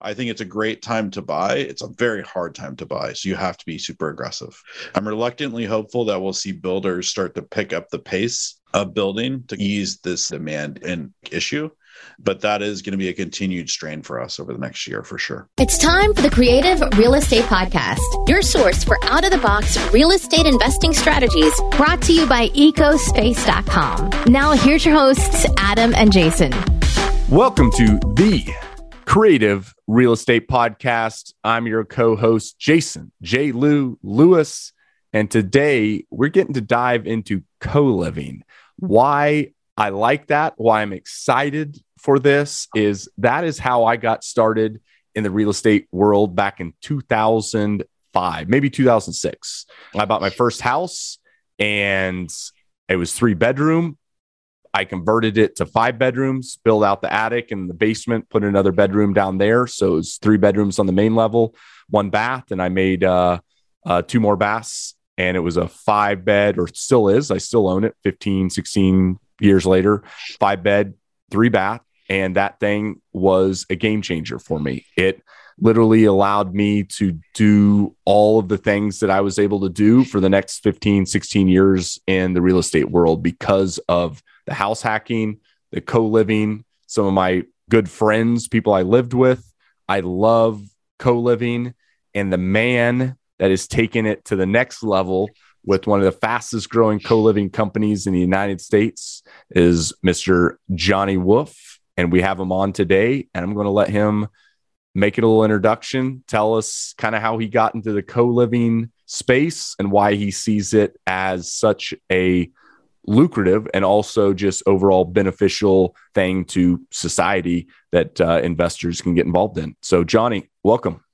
I think it's a great time to buy. It's a very hard time to buy. So you have to be super aggressive. I'm reluctantly hopeful that we'll see builders start to pick up the pace of building to ease this demand and issue. But that is going to be a continued strain for us over the next year for sure. It's time for the Creative Real Estate Podcast, your source for out of the box real estate investing strategies brought to you by ecospace.com. Now, here's your hosts, Adam and Jason. Welcome to the Creative Real Estate Podcast. I'm your co host, Jason J. Lou Lewis. And today we're getting to dive into co living. Why I like that, why I'm excited for this is that is how I got started in the real estate world back in 2005, maybe 2006. I bought my first house and it was three bedroom, I converted it to five bedrooms, built out the attic and the basement, put another bedroom down there. So it's three bedrooms on the main level, one bath, and I made uh, uh, two more baths. And it was a five bed, or still is. I still own it 15, 16 years later, five bed, three bath. And that thing was a game changer for me. It literally allowed me to do all of the things that I was able to do for the next 15, 16 years in the real estate world because of the house hacking, the co living, some of my good friends, people I lived with. I love co living. And the man that has taken it to the next level with one of the fastest growing co living companies in the United States is Mr. Johnny Wolf. And we have him on today. And I'm going to let him make it a little introduction, tell us kind of how he got into the co living space and why he sees it as such a lucrative and also just overall beneficial thing to society that uh, investors can get involved in. So, Johnny, welcome.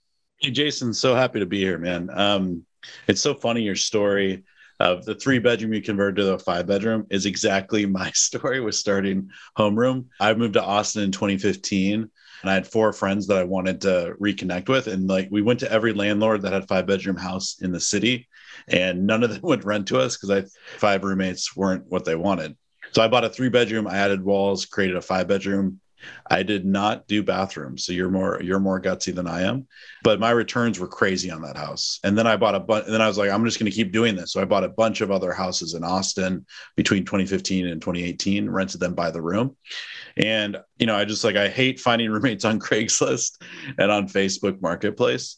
Hey, Jason, so happy to be here, man. Um, it's so funny your story of the three bedroom you converted to a five bedroom is exactly my story with starting homeroom. I moved to Austin in 2015 and I had four friends that I wanted to reconnect with. And like we went to every landlord that had five bedroom house in the city and none of them would rent to us because I five roommates weren't what they wanted. So I bought a three bedroom, I added walls, created a five bedroom. I did not do bathrooms, so you're more you're more gutsy than I am. But my returns were crazy on that house. And then I bought a bunch. And then I was like, I'm just going to keep doing this. So I bought a bunch of other houses in Austin between 2015 and 2018, rented them by the room. And you know, I just like I hate finding roommates on Craigslist and on Facebook Marketplace.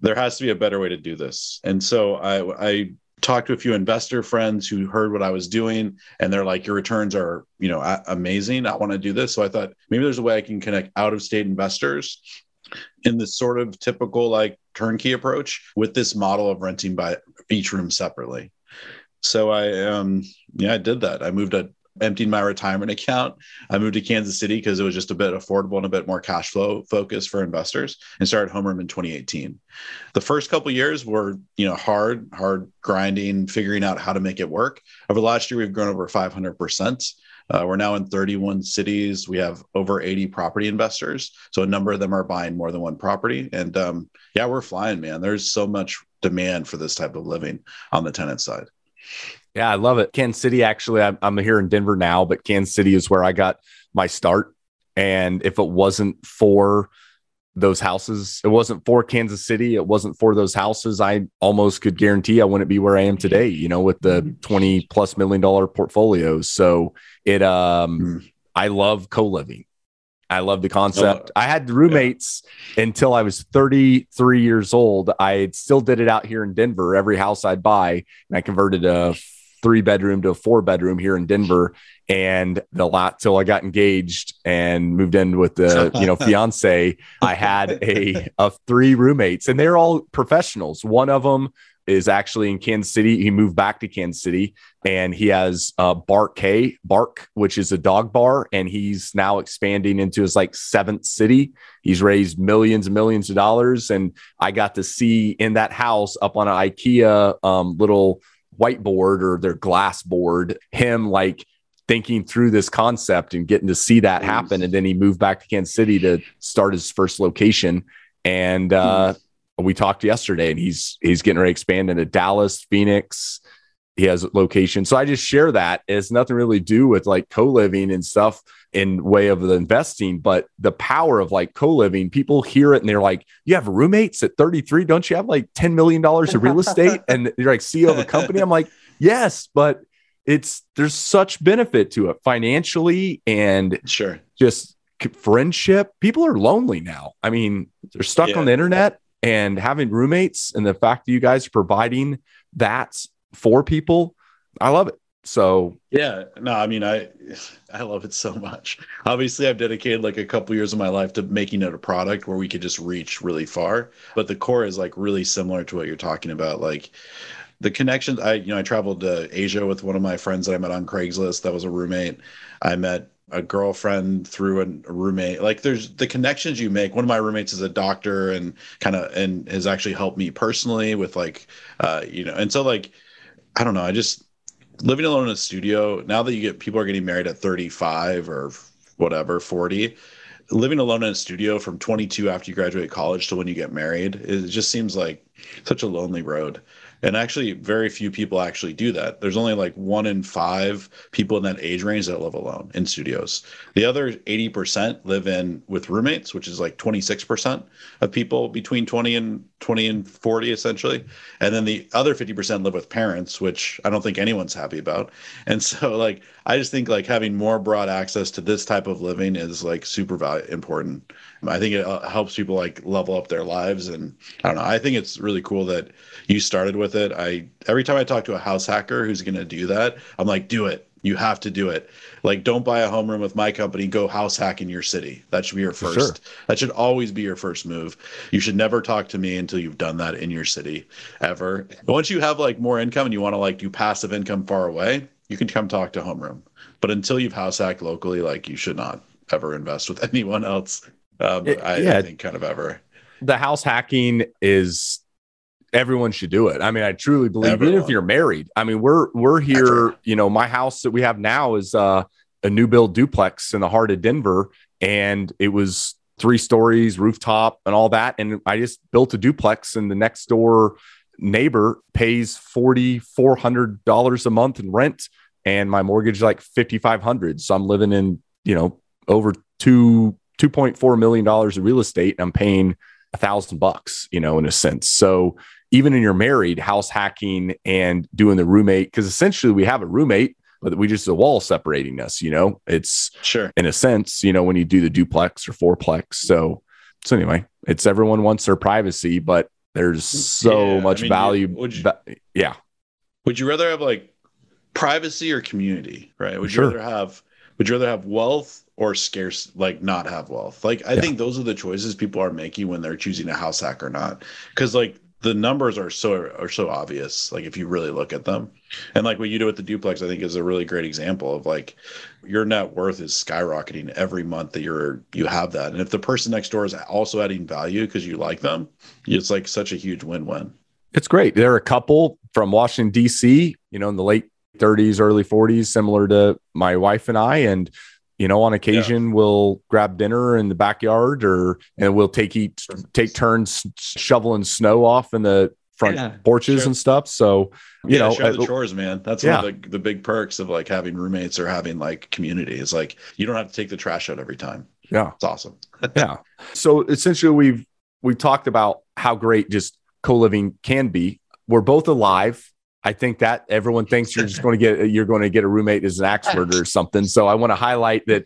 There has to be a better way to do this. And so I I talked to a few investor friends who heard what I was doing and they're like, your returns are, you know, amazing. I want to do this. So I thought maybe there's a way I can connect out of state investors in this sort of typical like turnkey approach with this model of renting by each room separately. So I, um, yeah, I did that. I moved a emptied my retirement account. I moved to Kansas City because it was just a bit affordable and a bit more cash flow focused for investors and started Homeroom in 2018. The first couple years were, you know, hard, hard grinding, figuring out how to make it work. Over the last year, we've grown over 500%. Uh, we're now in 31 cities. We have over 80 property investors. So a number of them are buying more than one property. And um, yeah, we're flying, man. There's so much demand for this type of living on the tenant side. Yeah, I love it. Kansas City, actually, I'm, I'm here in Denver now, but Kansas City is where I got my start. And if it wasn't for those houses, it wasn't for Kansas City, it wasn't for those houses, I almost could guarantee I wouldn't be where I am today, you know, with the mm-hmm. 20 plus million dollar portfolios. So it, um, mm. I love co living. I love the concept. I had roommates yeah. until I was 33 years old. I still did it out here in Denver. Every house I'd buy, and I converted a three bedroom to a four bedroom here in Denver. And the lot till I got engaged and moved in with the, you know, fiance, I had a of three roommates and they're all professionals. One of them is actually in Kansas City. He moved back to Kansas City and he has uh, Bar K, Bar K, which is a dog bar. And he's now expanding into his like seventh city. He's raised millions and millions of dollars. And I got to see in that house up on an IKEA um, little whiteboard or their glass board him like thinking through this concept and getting to see that happen. And then he moved back to Kansas City to start his first location. And uh, we talked yesterday, and he's he's getting ready to expand into Dallas, Phoenix. He has location. So I just share that. It's nothing really to do with like co-living and stuff. In way of the investing, but the power of like co-living, people hear it and they're like, you have roommates at 33. Don't you have like $10 million of real estate? and you're like CEO of a company. I'm like, yes, but it's there's such benefit to it financially and sure just friendship. People are lonely now. I mean, they're stuck yeah. on the internet and having roommates and the fact that you guys are providing that for people, I love it. So yeah, no, I mean, I I love it so much. Obviously, I've dedicated like a couple years of my life to making it a product where we could just reach really far. But the core is like really similar to what you're talking about. Like the connections. I you know I traveled to Asia with one of my friends that I met on Craigslist. That was a roommate. I met a girlfriend through a roommate like there's the connections you make one of my roommates is a doctor and kind of and has actually helped me personally with like uh you know and so like i don't know i just living alone in a studio now that you get people are getting married at 35 or whatever 40 living alone in a studio from 22 after you graduate college to when you get married it just seems like such a lonely road and actually very few people actually do that. There's only like one in five people in that age range that live alone in studios. The other 80% live in with roommates which is like 26% of people between 20 and 20 and 40 essentially. And then the other 50% live with parents which i don't think anyone's happy about. And so like i just think like having more broad access to this type of living is like super value important. I think it uh, helps people like level up their lives. And i don't know i think it's really cool that you started with it i every time i talk to a house hacker who's going to do that i'm like do it you have to do it. Like, don't buy a home homeroom with my company. Go house hack in your city. That should be your first. Sure. That should always be your first move. You should never talk to me until you've done that in your city, ever. But once you have like more income and you want to like do passive income far away, you can come talk to homeroom. But until you've house hacked locally, like you should not ever invest with anyone else. Um, it, I, yeah. I think kind of ever. The house hacking is everyone should do it. I mean, I truly believe Everyone. even if you're married. I mean, we're we're here, you know, my house that we have now is uh, a new build duplex in the heart of Denver and it was three stories, rooftop and all that and I just built a duplex and the next door neighbor pays $4400 a month in rent and my mortgage is like 5500 so I'm living in, you know, over 2 2.4 million dollars of real estate and I'm paying a thousand bucks, you know, in a sense. So even in your married, house hacking and doing the roommate, because essentially we have a roommate, but we just a wall separating us, you know, it's sure in a sense, you know, when you do the duplex or fourplex. So, so anyway, it's everyone wants their privacy, but there's mm, so yeah, much I mean, value. Would you, yeah. Would you rather have like privacy or community, right? Would sure. you rather have, would you rather have wealth or scarce like not have wealth like i yeah. think those are the choices people are making when they're choosing a house hack or not because like the numbers are so are so obvious like if you really look at them. And like what you do with the duplex i think is a really great example of like your net worth is skyrocketing every month that you're you have that. And if the person next door is also adding value because you like them it's like such a huge win-win. It's great. There are a couple from washington d.c you know in the late 30s early 40s similar to my wife and i. And you know on occasion yeah. we'll grab dinner in the backyard or and we'll take eat take turns shoveling snow off in the front yeah, porches sure. and stuff. So you yeah, know share the chores man. That's one of the, the big perks of like having roommates or having like community is like you don't have to take the trash out every time. Yeah. It's awesome. Yeah. So essentially we've we've talked about how great just co-living can be. We're both alive I think that everyone thinks you're just going to get you're going to get a roommate as an expert or something. So I want to highlight that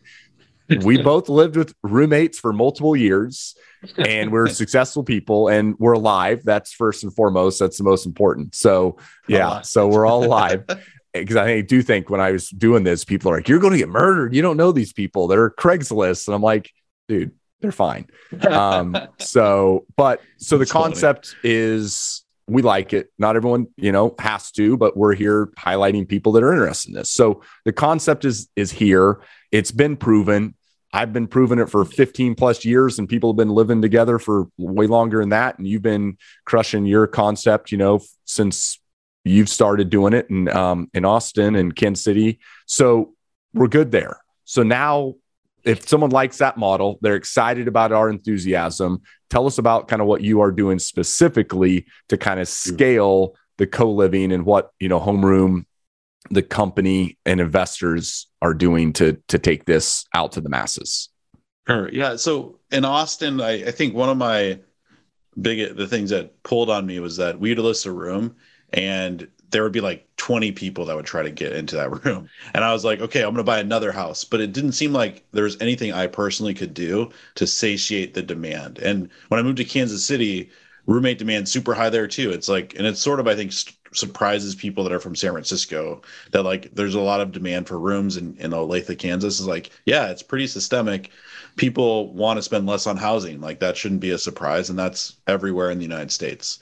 we both lived with roommates for multiple years and we're successful people and we're alive. That's first and foremost. That's the most important. So yeah, so we're all alive. Because I do think when I was doing this, people are like, "You're going to get murdered. You don't know these people. They're Craigslist," and I'm like, "Dude, they're fine." Um, so, but so the concept funny. is we like it. Not everyone, you know, has to, but we're here highlighting people that are interested in this. So the concept is is here. It's been proven. I've been proving it for 15 plus years, and people have been living together for way longer than that. And you've been crushing your concept, you know, since you've started doing it in um, in Austin and Kansas City. So we're good there. So now if someone likes that model, they're excited about our enthusiasm. Tell us about kind of what you are doing specifically to kind of scale the co-living and what, you know, homeroom the company and investors are doing to to take this out to the masses? Sure. Yeah. So in Austin, I, I think one of my big the things that pulled on me was that we'd list a room and there would be like 20 people that would try to get into that room. And I was like, okay, I'm going to buy another house. But it didn't seem like there was anything I personally could do to satiate the demand. And when I moved to Kansas City, roommate demand super high there too. It's like, and it's sort of, I think, st- surprises people that are from San Francisco that like there's a lot of demand for rooms in, in Olathe, Kansas. Is like, yeah, it's pretty systemic people want to spend less on housing. Like that shouldn't be a surprise. And that's everywhere in the United States.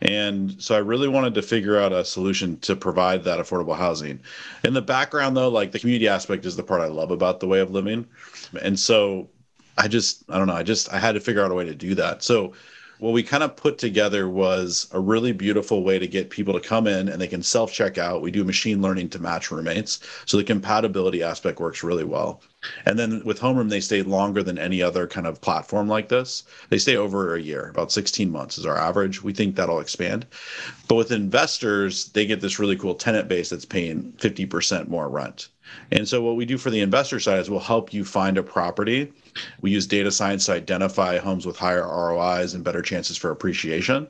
And so I really wanted to figure out a solution to provide that affordable housing. In the background, though, like the community aspect is the part I love about the way of living. And so I just, I don't know, I just, I had to figure out a way to do that. So what we kind of put together was a really beautiful way to get people to come in and they can self check out. We do machine learning to match roommates. So the compatibility aspect works really well. And then with Homeroom, they stay longer than any other kind of platform like this. They stay over a year, about 16 months is our average. We think that'll expand. But with investors, they get this really cool tenant base that's paying 50% more rent. And so what we do for the investor side is we'll help you find a property. We use data science to identify homes with higher ROIs and better chances for appreciation.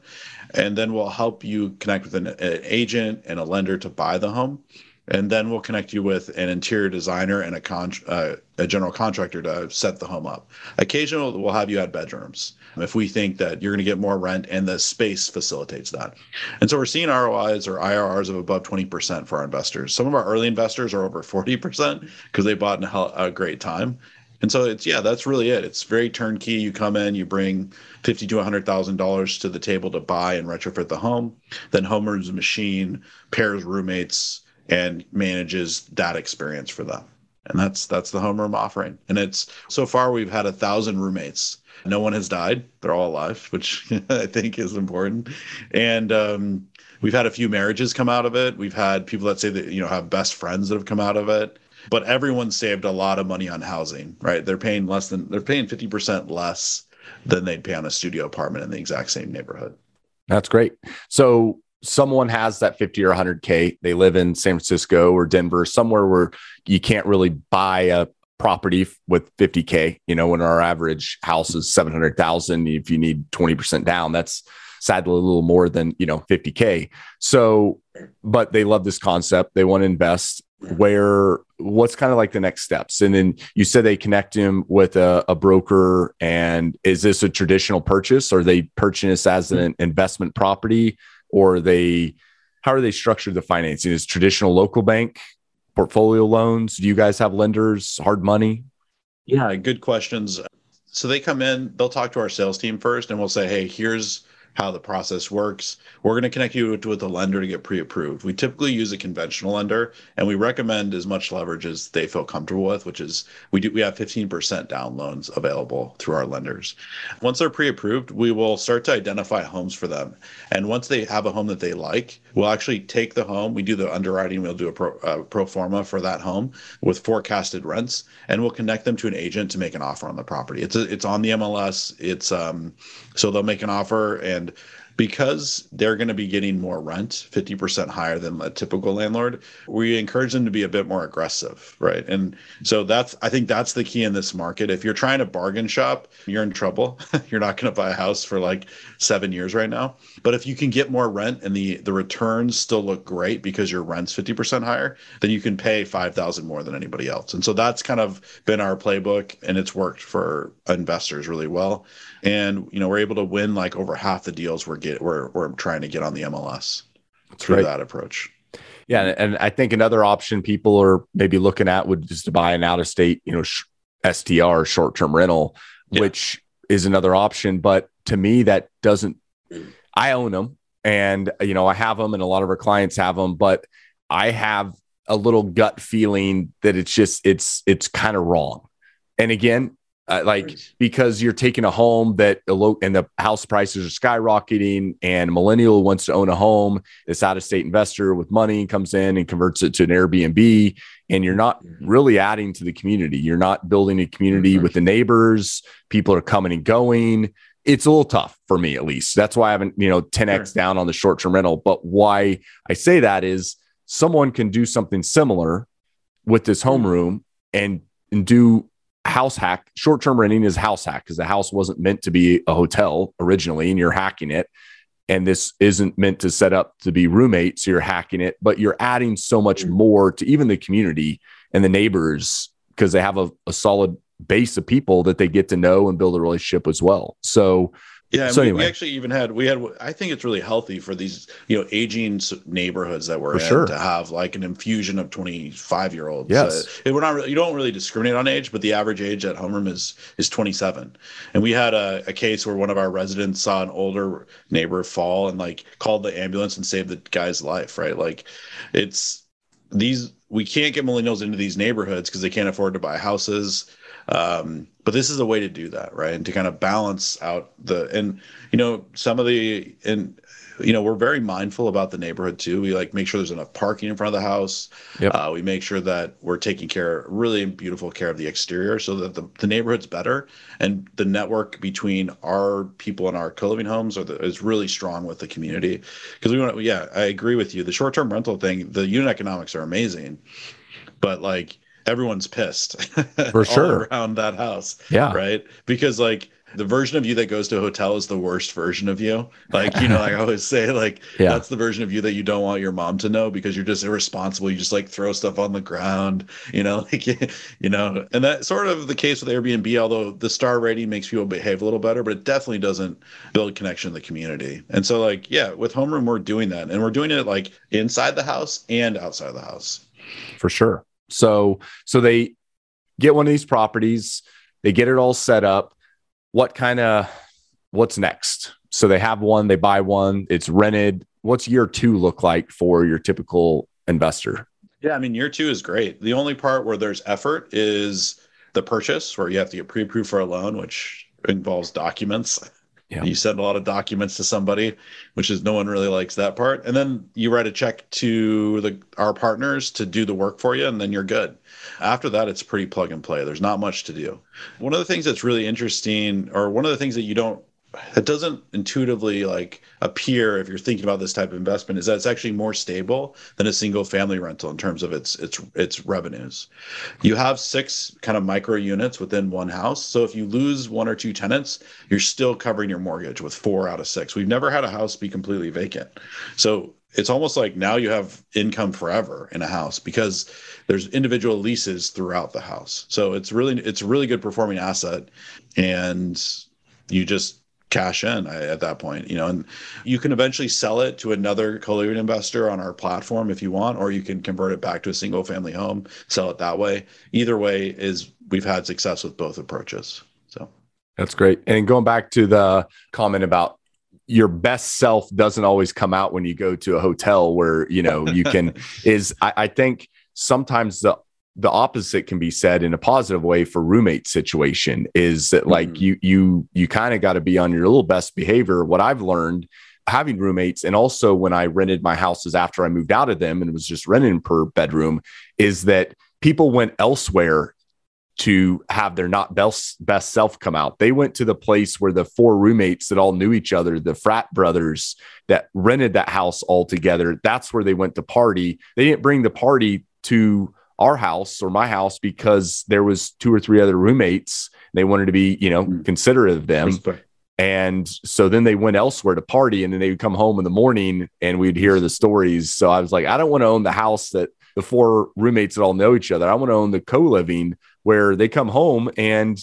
And then we'll help you connect with an, an agent and a lender to buy the home and then we'll connect you with an interior designer and a con- uh, a general contractor to set the home up. Occasionally, we'll have you add bedrooms if we think that you're going to get more rent and the space facilitates that. And so we're seeing ROIs or IRRs of above 20% for our investors. Some of our early investors are over 40% because they bought in a, great time. And so it's yeah, that's really it. It's very turnkey. You come in, you bring fifty to hundred thousand dollars to the table to buy and retrofit the home. Then Homeroom's machine pairs roommates and manages that experience for them. And that's that's the homeroom offering. And it's so far we've had a thousand roommates. No one has died. They're all alive, which I think is important. And um, we've had a few marriages come out of it. We've had people that say that you know have best friends that have come out of it. But everyone saved a lot of money on housing, right? They're paying less than they're paying fifty percent less than they'd pay on a studio apartment in the exact same neighborhood. That's great. So someone has that 50 or 100K, they live in San Francisco or Denver, somewhere where you can't really buy a property with 50K, you know, when our average house is 700,000, if you need 20% down, that's sadly a little more than, you know, 50K. So, but they love this concept. They want to invest where what's kind of like the next steps and then you said they connect him with a, a broker and is this a traditional purchase or they purchasing this as an investment property or they how are they structured the financing? Is traditional local bank portfolio loans? Do you guys have lenders, hard money? Yeah, good questions. So they come in, they'll talk to our sales team first, and we'll say, hey, here's how the process works. We're going to connect you with a lender to get pre-approved. We typically use a conventional lender, and we recommend as much leverage as they feel comfortable with, which is we do we have 15% down loans available through our lenders. Once they're pre-approved, we will start to identify homes for them. And once they have a home that they like, we'll actually take the home. We do the underwriting. We'll do a pro, uh, pro forma for that home with forecasted rents, and we'll connect them to an agent to make an offer on the property. It's a, it's on the MLS. It's um, so they'll make an offer and and because they're going to be getting more rent 50% higher than a typical landlord we encourage them to be a bit more aggressive right? And so that's i think that's the key in this market. If you're trying to bargain shop you're in trouble. You're not going to buy a house for like seven years right now. But if you can get more rent and the the returns still look great because your rent's 50% higher then you can pay 5000 more than anybody else. And so that's kind of been our playbook and it's worked for investors really well. And you know we're able to win like over half the deals we're get we're we're trying to get on the MLS through right. that approach. Yeah, and I think another option people are maybe looking at would just to buy an out of state, you know, sh- STR short term rental, yeah. which is another option. But to me, that doesn't. I own them, and you know, I have them, and a lot of our clients have them, but I have a little gut feeling that it's just it's it's kind of wrong. And again, uh, like because you're taking a home that and the house prices are skyrocketing and a millennial wants to own a home this out of state investor with money comes in and converts it to an airbnb and you're not mm-hmm. really adding to the community. You're not building a community with the neighbors. People are coming and going. It's a little tough for me at least. That's why i haven't you know 10x sure. down on the short term rental. But why i say that is someone can do something similar with this homeroom and, and do house hack. Short term renting is house hack because the house wasn't meant to be a hotel originally and you're hacking it. And this isn't meant to set up to be roommates. So you're hacking it, but you're adding so much mm. more to even the community and the neighbors because they have a, a solid base of people that they get to know and build a relationship as well. So yeah, so we, anyway. we actually even had we had. I think it's really healthy for these you know aging neighborhoods that we're For in sure. to have like an infusion of twenty five year olds. Yes. Uh, we're not you don't really discriminate on age, but the average age at homeroom is is twenty seven. And we had a, a case where one of our residents saw an older neighbor fall and like called the ambulance and saved the guy's life. Right, like it's these we can't get millennials into these neighborhoods because they can't afford to buy houses um but this is a way to do that right? And to kind of balance out the and you know some of the and you know we're very mindful about the neighborhood too. We like make sure there's enough parking in front of the house. Yep. uh, we make sure that we're taking care really beautiful care of the exterior so that the, the neighborhood's better and the network between our people in our co-living homes are the, is really strong with the community. Because we want to yeah i agree with you. The short-term rental thing the unit economics are amazing. But like everyone's pissed For sure. around that house yeah, right because like the version of you that goes to a hotel is the worst version of you like you know like i always say like Yeah. that's the version of you that you don't want your mom to know because you're just irresponsible you just like throw stuff on the ground you know like you know and that's sort of the case with airbnb although the star rating makes people behave a little better but it definitely doesn't build connection in the community and so like yeah with homeroom we're doing that and we're doing it like inside the house and outside the house for sure. So so they get one of these properties, they get it all set up. What kind of what's next? So they have one, they buy one, it's rented. What's year two look like for your typical investor? Yeah, I mean, year two is great. The only part where there's effort is the purchase, where you have to get pre-approved for a loan, which involves documents. Yeah. You send a lot of documents to somebody, which is no one really likes that part. And then you write a check to the our partners to do the work for you, and then you're good. After that, it's pretty plug and play. There's not much to do. One of the things that's really interesting, or one of the things that you don't that doesn't intuitively like appear if you're thinking about this type of investment is that it's actually more stable than a single family rental in terms of its its its revenues. You have six kind of micro units within one house. So if you lose one or two tenants, you're still covering your mortgage with four out of six. We've never had a house be completely vacant. So it's almost like now you have income forever in a house because there's individual leases throughout the house. So it's really it's a really good performing asset and you just cash in at that point you know and you can eventually sell it to another co-living investor on our platform if you want or you can convert it back to a single family home sell it that way either way is we've had success with both approaches so That's great. And going back to the comment about your best self doesn't always come out when you go to a hotel where you know you can is I, I think sometimes the the opposite can be said in a positive way for roommate situation is that like Mhm. you you you kind of got to be on your little best behavior what i've learned having roommates and also when i rented my houses after i moved out of them and was just renting per bedroom is that people went elsewhere to have their not best best self come out. They went to the place where the four roommates that all knew each other, the frat brothers that rented that house all together, that's where they went to party. They didn't bring the party to our house or my house because there was two or three other roommates. They wanted to be, you know, Mm. considerate of them. Respect. And so then they went elsewhere to party and then they would come home in the morning and we'd hear the stories. So I was like, I don't want to own the house that the four roommates that all know each other. I want to own the co-living where they come home and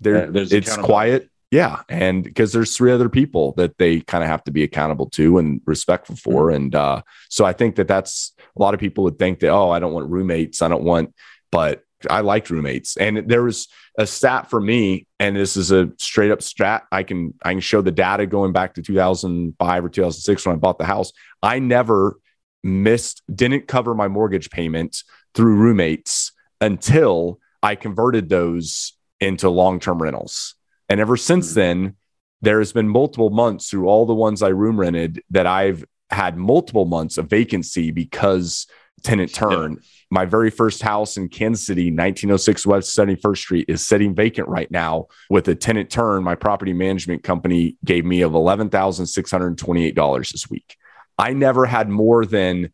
they're Yeah, it's quiet. Yeah. And because there's three other people that they kind of have to be accountable to and respectful for. Mm-hmm. And uh, so I think that that's a lot of people would think that, oh, I don't want roommates. I don't want, but I liked roommates. And there was a stat for me, and this is a straight up stat. I can I can show the data going back to 2005 or 2006 when I bought the house. I never missed, didn't cover my mortgage payment through roommates until I converted those into long term rentals. And ever since Mhm. then, there has been multiple months through all the ones I room rented that I've had multiple months of vacancy because tenant turn. My very first house in Kansas City, 1906 West 71st Street, is sitting vacant right now with a tenant turn. My property management company gave me of $11,628 this week. I never had more than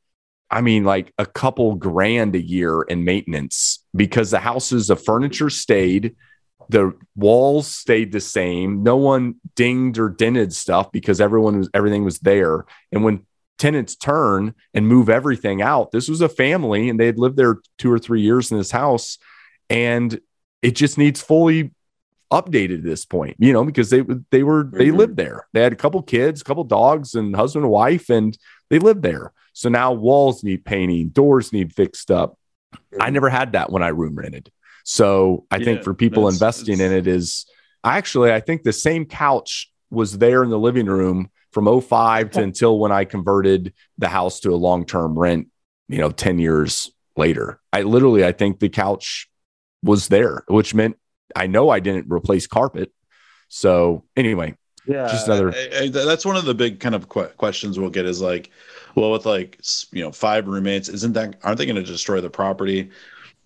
I mean, like a couple grand a year in maintenance because the houses, the furniture stayed, the walls stayed the same. No one dinged or dented stuff because everyone was everything was there. And when tenants turn and move everything out, this was a family and they had lived there two or three years in this house, and it just needs fully updated at this point, you know, because they they were they mm-hmm. lived there. They had a couple kids, a couple dogs, and husband and wife, and they lived there. So now walls need painting, doors need fixed up. Mm-hmm. I never had that when I room rented. So I yeah, think for people investing in it is actually I think the same couch was there in the living room from 05 to until when I converted the house to a long-term rent, you know, 10 years later. I literally I think the couch was there, which meant I know I didn't replace carpet. So anyway, yeah, just another. I, I, that's one of the big kind of questions we'll get is like, well, with like you know five roommates, isn't that aren't they going to destroy the property?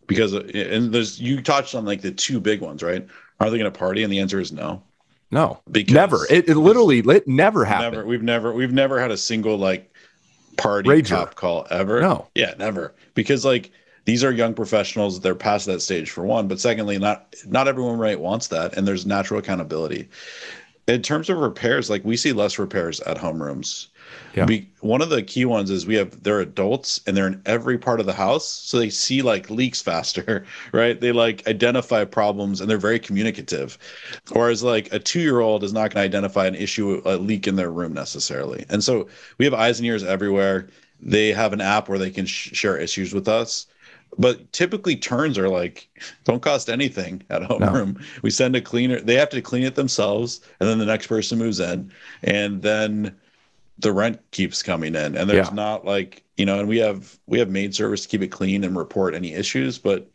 Because and there's you touched on like the two big ones, right? Are they going to party? And the answer is no. No, because never. It, it literally it never happened. Never, we've never we've never had a single like party Rager. cop call ever. No, yeah, never. Because like these are young professionals they're past that stage for one but secondly not not everyone right wants that and there's natural accountability in terms of repairs like we see less repairs at homerooms yeah. We, one of the key ones is we have they're adults and they're in every part of the house so they see like leaks faster right they like identify problems and they're very communicative whereas like a two-year-old is not going to identify an issue a leak in their room necessarily and so we have eyes and ears everywhere they have an app where they can sh- share issues with us but typically turns are like don't cost anything at homeroom. No. We send a cleaner; they have to clean it themselves, and then the next person moves in, and then the rent keeps coming in. And there's yeah. not like you know, and we have we have maid service to keep it clean and report any issues. But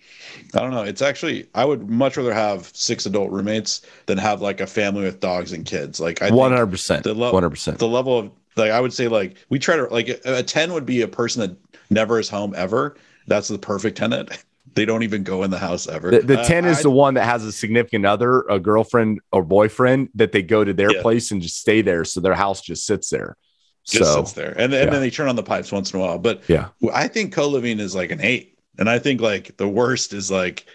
I don't know. It's actually I would much rather have six adult roommates than have like a family with dogs and kids. Like I one hundred percent, the level one hundred percent. The level of like I would say like we try to like a, a ten would be a person that never is home ever that's the perfect tenant. They don't even go in the house ever. The, the uh, 10 is I, the one that has a significant other, a girlfriend or boyfriend that they go to their yeah. place and just stay there. So their house just sits there. Just so, sits there. And, and yeah. then they turn on the pipes once in a while. But yeah, I think co living is like an eight. And I think like the worst is like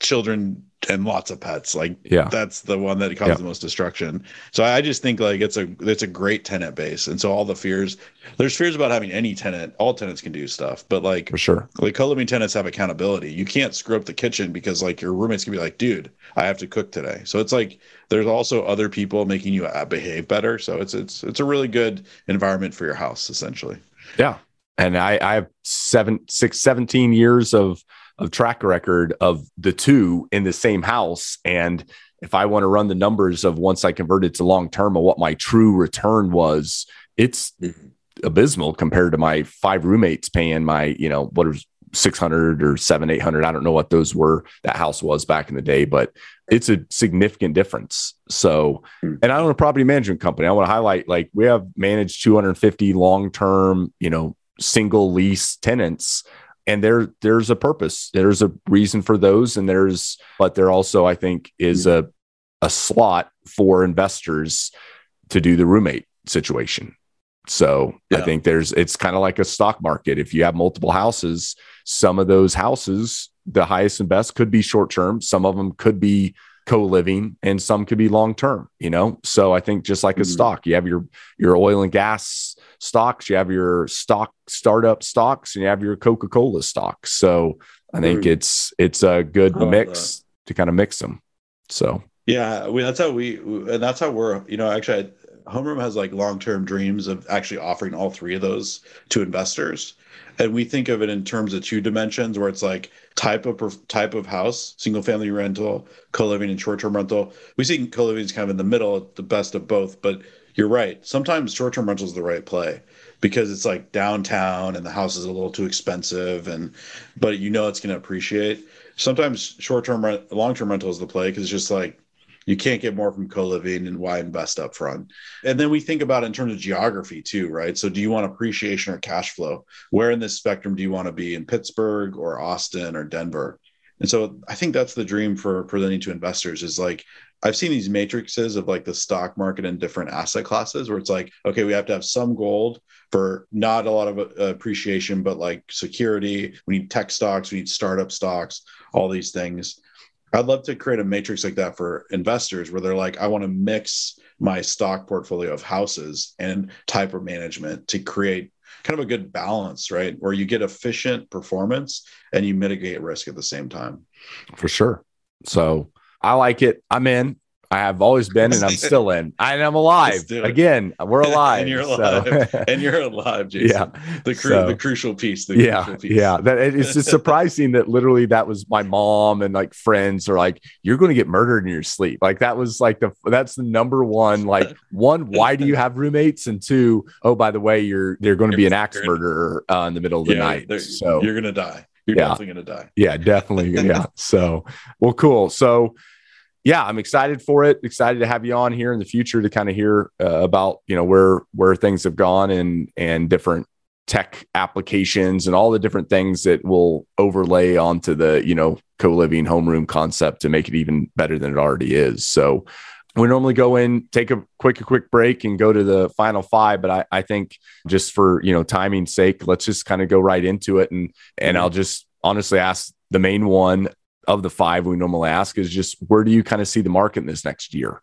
children and lots of pets. Like yeah, that's the one that causes yeah. the most destruction. So I just think like it's a it's a great tenant base. And so all the fears there's fears about having any tenant. All tenants can do stuff, but like for sure, like co-living tenants have accountability. You can't screw up the kitchen because like your roommates can be like, dude, I have to cook today. So it's like there's also other people making you uh, behave better. So it's it's it's a really good environment for your house essentially. Yeah. And I, I have seven, six, 17 years of of track record of the two in the same house. And if I want to run the numbers of once I converted to long term of what my true return was, it's abysmal compared to my five roommates paying my, you know, what was 600 or seven, 800. I don't know what those were, that house was back in the day, but it's a significant difference. So, hmm. and I own a property management company. I want to highlight like we have managed 250 long term, you know, single lease tenants and there there's a purpose. There's a reason for those and there's but there also i think is a a slot for investors to do the roommate situation. So yeah. i think there's it's kind of like a stock market. If you have multiple houses some of those houses the highest and best could be short term some of them could be co-living and some could be long term you know so i think just like mm-hmm. a stock you have your your oil and gas stocks, you have your stock startup stocks, and you have your Coca Cola stocks. So I think mm. it's it's a good mix to kind of mix them. So yeah, we, that's how we and that's how we're you know actually Homeroom has like long term dreams of actually offering all three of those to investors. And we think of it in terms of two dimensions, where it's like type of type of house, single family rental, co living, and short term rental. We see co living is kind of in the middle, the best of both. But you're right. Sometimes short term rental is the right play because it's like downtown and the house is a little too expensive and but you know it's going to appreciate. Sometimes short term rent, long term rental is the play because it's just like you can't get more from co-living and why invest up front and then we think about in terms of geography too right so do you want appreciation or cash flow where in this spectrum do you want to be in pittsburgh or austin or denver And so I think that's the dream for presenting to investors is like I've seen these matrices of like the stock market and different asset classes where it's like, okay, we have to have some gold for not a lot of uh, appreciation, but like security. We need tech stocks, we need startup stocks, all these things. I'd love to create a matrix like that for investors where they're like, I want to mix my stock portfolio of houses and type of management to create kind of a good balance, right? Where you get efficient performance and you mitigate risk at the same time. For sure. So I like it. I'm in. I have always been, and I'm still in. And I am alive again. We're alive. and you're alive. So. and you're alive, Jason. Yeah, the cru- so, the crucial piece. The yeah, crucial piece. yeah. That it's just surprising that literally that was my mom and like friends are like, "You're going to get murdered in your sleep." Like that was like the that's the number one. Like one, why do you have roommates? And two, oh by the way, you're they're going to be an axe murderer uh, in the middle of the yeah, night. So you're going to die. You're yeah. definitely going to die. Yeah, definitely. yeah. So well, cool. So yeah, I'm excited for it. Excited to have you on here in the future to kind of hear uh, about you know where where things have gone and and different tech applications and all the different things that will overlay onto the you know co-living homeroom concept to make it even better than it already is. So we normally go in, take a quick, a quick break and go to the final five. But I, I think just for, you know, timing's sake, let's just kind of go right into it. And, and I'll just honestly ask the main one of the five we normally ask is just where do you kind of see the market in this next year?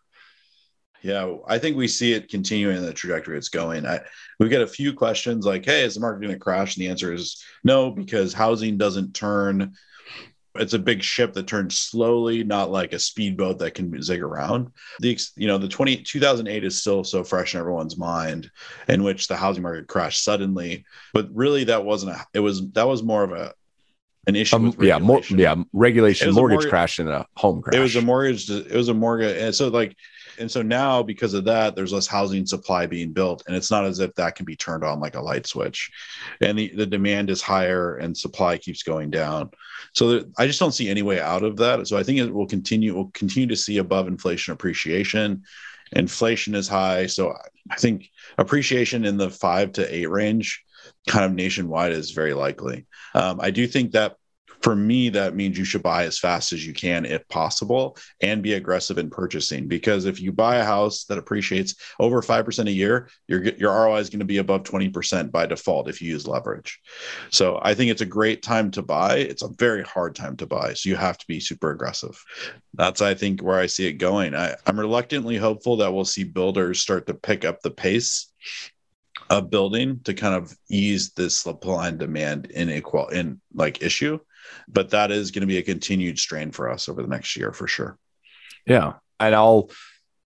Yeah, I think we see it continuing the trajectory it's going. I, we get a few questions like, "Hey, is the market going to crash?" And the answer is no, because housing doesn't turn. It's a big ship that turns slowly, not like a speedboat that can zig around. The you know the 20, 2008 is still so fresh in everyone's mind, in which the housing market crashed suddenly. But really, that wasn't a. It was that was more of a an issue. Um, yeah, more, yeah, regulation, mortgage, mortgage crash and a home crash. It was a mortgage. It was a mortgage, and so like, and so now because of that, there's less housing supply being built, and it's not as if that can be turned on like a light switch, and the, the demand is higher and supply keeps going down. So there, I just don't see any way out of that. So I think it will continue. We'll continue to see above inflation appreciation. Inflation is high, so I think appreciation in the five to eight range kind of nationwide is very likely. Um, I do think that for me, that means you should buy as fast as you can if possible and be aggressive in purchasing. Because if you buy a house that appreciates over 5% a year, your, your ROI is going to be above 20% by default if you use leverage. So I think it's a great time to buy. It's a very hard time to buy. So you have to be super aggressive. That's, I think, where I see it going. I, I'm reluctantly hopeful that we'll see builders start to pick up the pace of building to kind of ease this supply and demand inequality in like issue but that is going to be a continued strain for us over the next year for sure yeah and i'll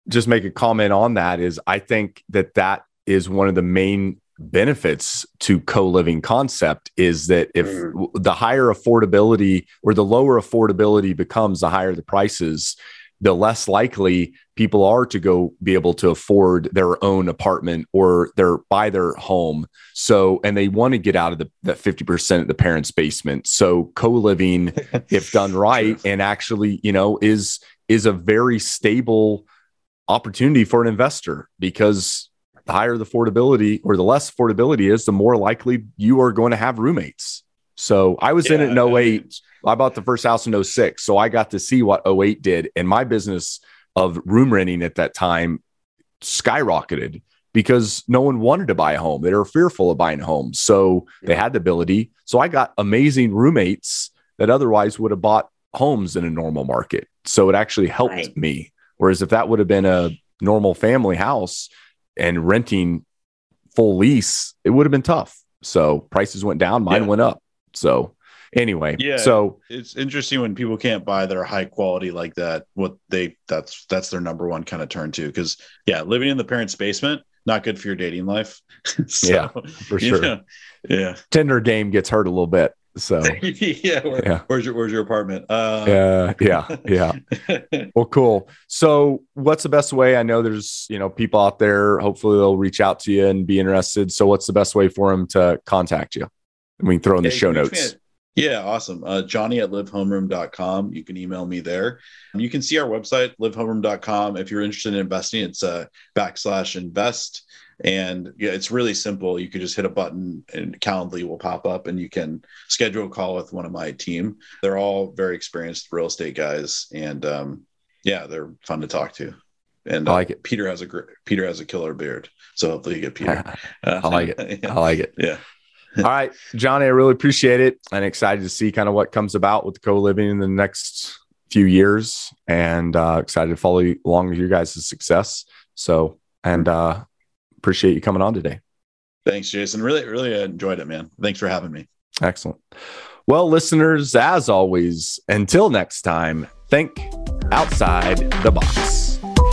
just make a comment on that is i think that that is one of the main benefits to co-living concept is that if mm. the higher affordability or the lower affordability becomes the higher the prices the less likely people are to go be able to afford their own apartment or their buy their home. So, and they want to get out of the that 50% of the parents' basement. So co-living, if done right, and actually, you know, is is a very stable opportunity for an investor because the higher the affordability or the less affordability is, the more likely you are going to have roommates. So I was yeah, in it in 08. I bought the first house in 06. So I got to see what 08 did. And my business of room renting at that time skyrocketed because no one wanted to buy a home. They were fearful of buying a home. So they had the ability. So I got amazing roommates that otherwise would have bought homes in a normal market. So it actually helped right. me. Whereas if that would have been a normal family house and renting full lease, it would have been tough. So prices went down, mine yeah. went up. So anyway, yeah. So it's interesting when people can't buy their high quality like that. What they that's that's their number one kind of turn to because yeah, living in the parents' basement not good for your dating life. so, yeah, for sure. know, yeah, Tinder game gets hurt a little bit. So yeah, where, yeah, where's your where's your apartment? Uh, yeah, yeah. well, cool. So, what's the best way? I know there's you know people out there. Hopefully, they'll reach out to you and be interested. So, what's the best way for them to contact you? We can throw in the show notes. Yeah, awesome. Uh, Johnny at livehomeroom.com. You can email me there. You can see our website, livehomeroom.com. If you're interested in investing, it's uh, backslash invest. And yeah, it's really simple. You could just hit a button and Calendly will pop up and you can schedule a call with one of my team. They're all very experienced real estate guys. And um, yeah, they're fun to talk to. And I like it. Peter has a Peter has a killer beard, so hopefully you get Peter. I like it. yeah. I like it. Yeah. All right, Johnny, I really appreciate it and excited to see kind of what comes about with co living in the next few years and uh, excited to follow along with your guys' success. So, and uh, appreciate you coming on today. Thanks, Jason. Really, really enjoyed it, man. Thanks for having me. Excellent. Well, listeners, as always, until next time, think outside the box.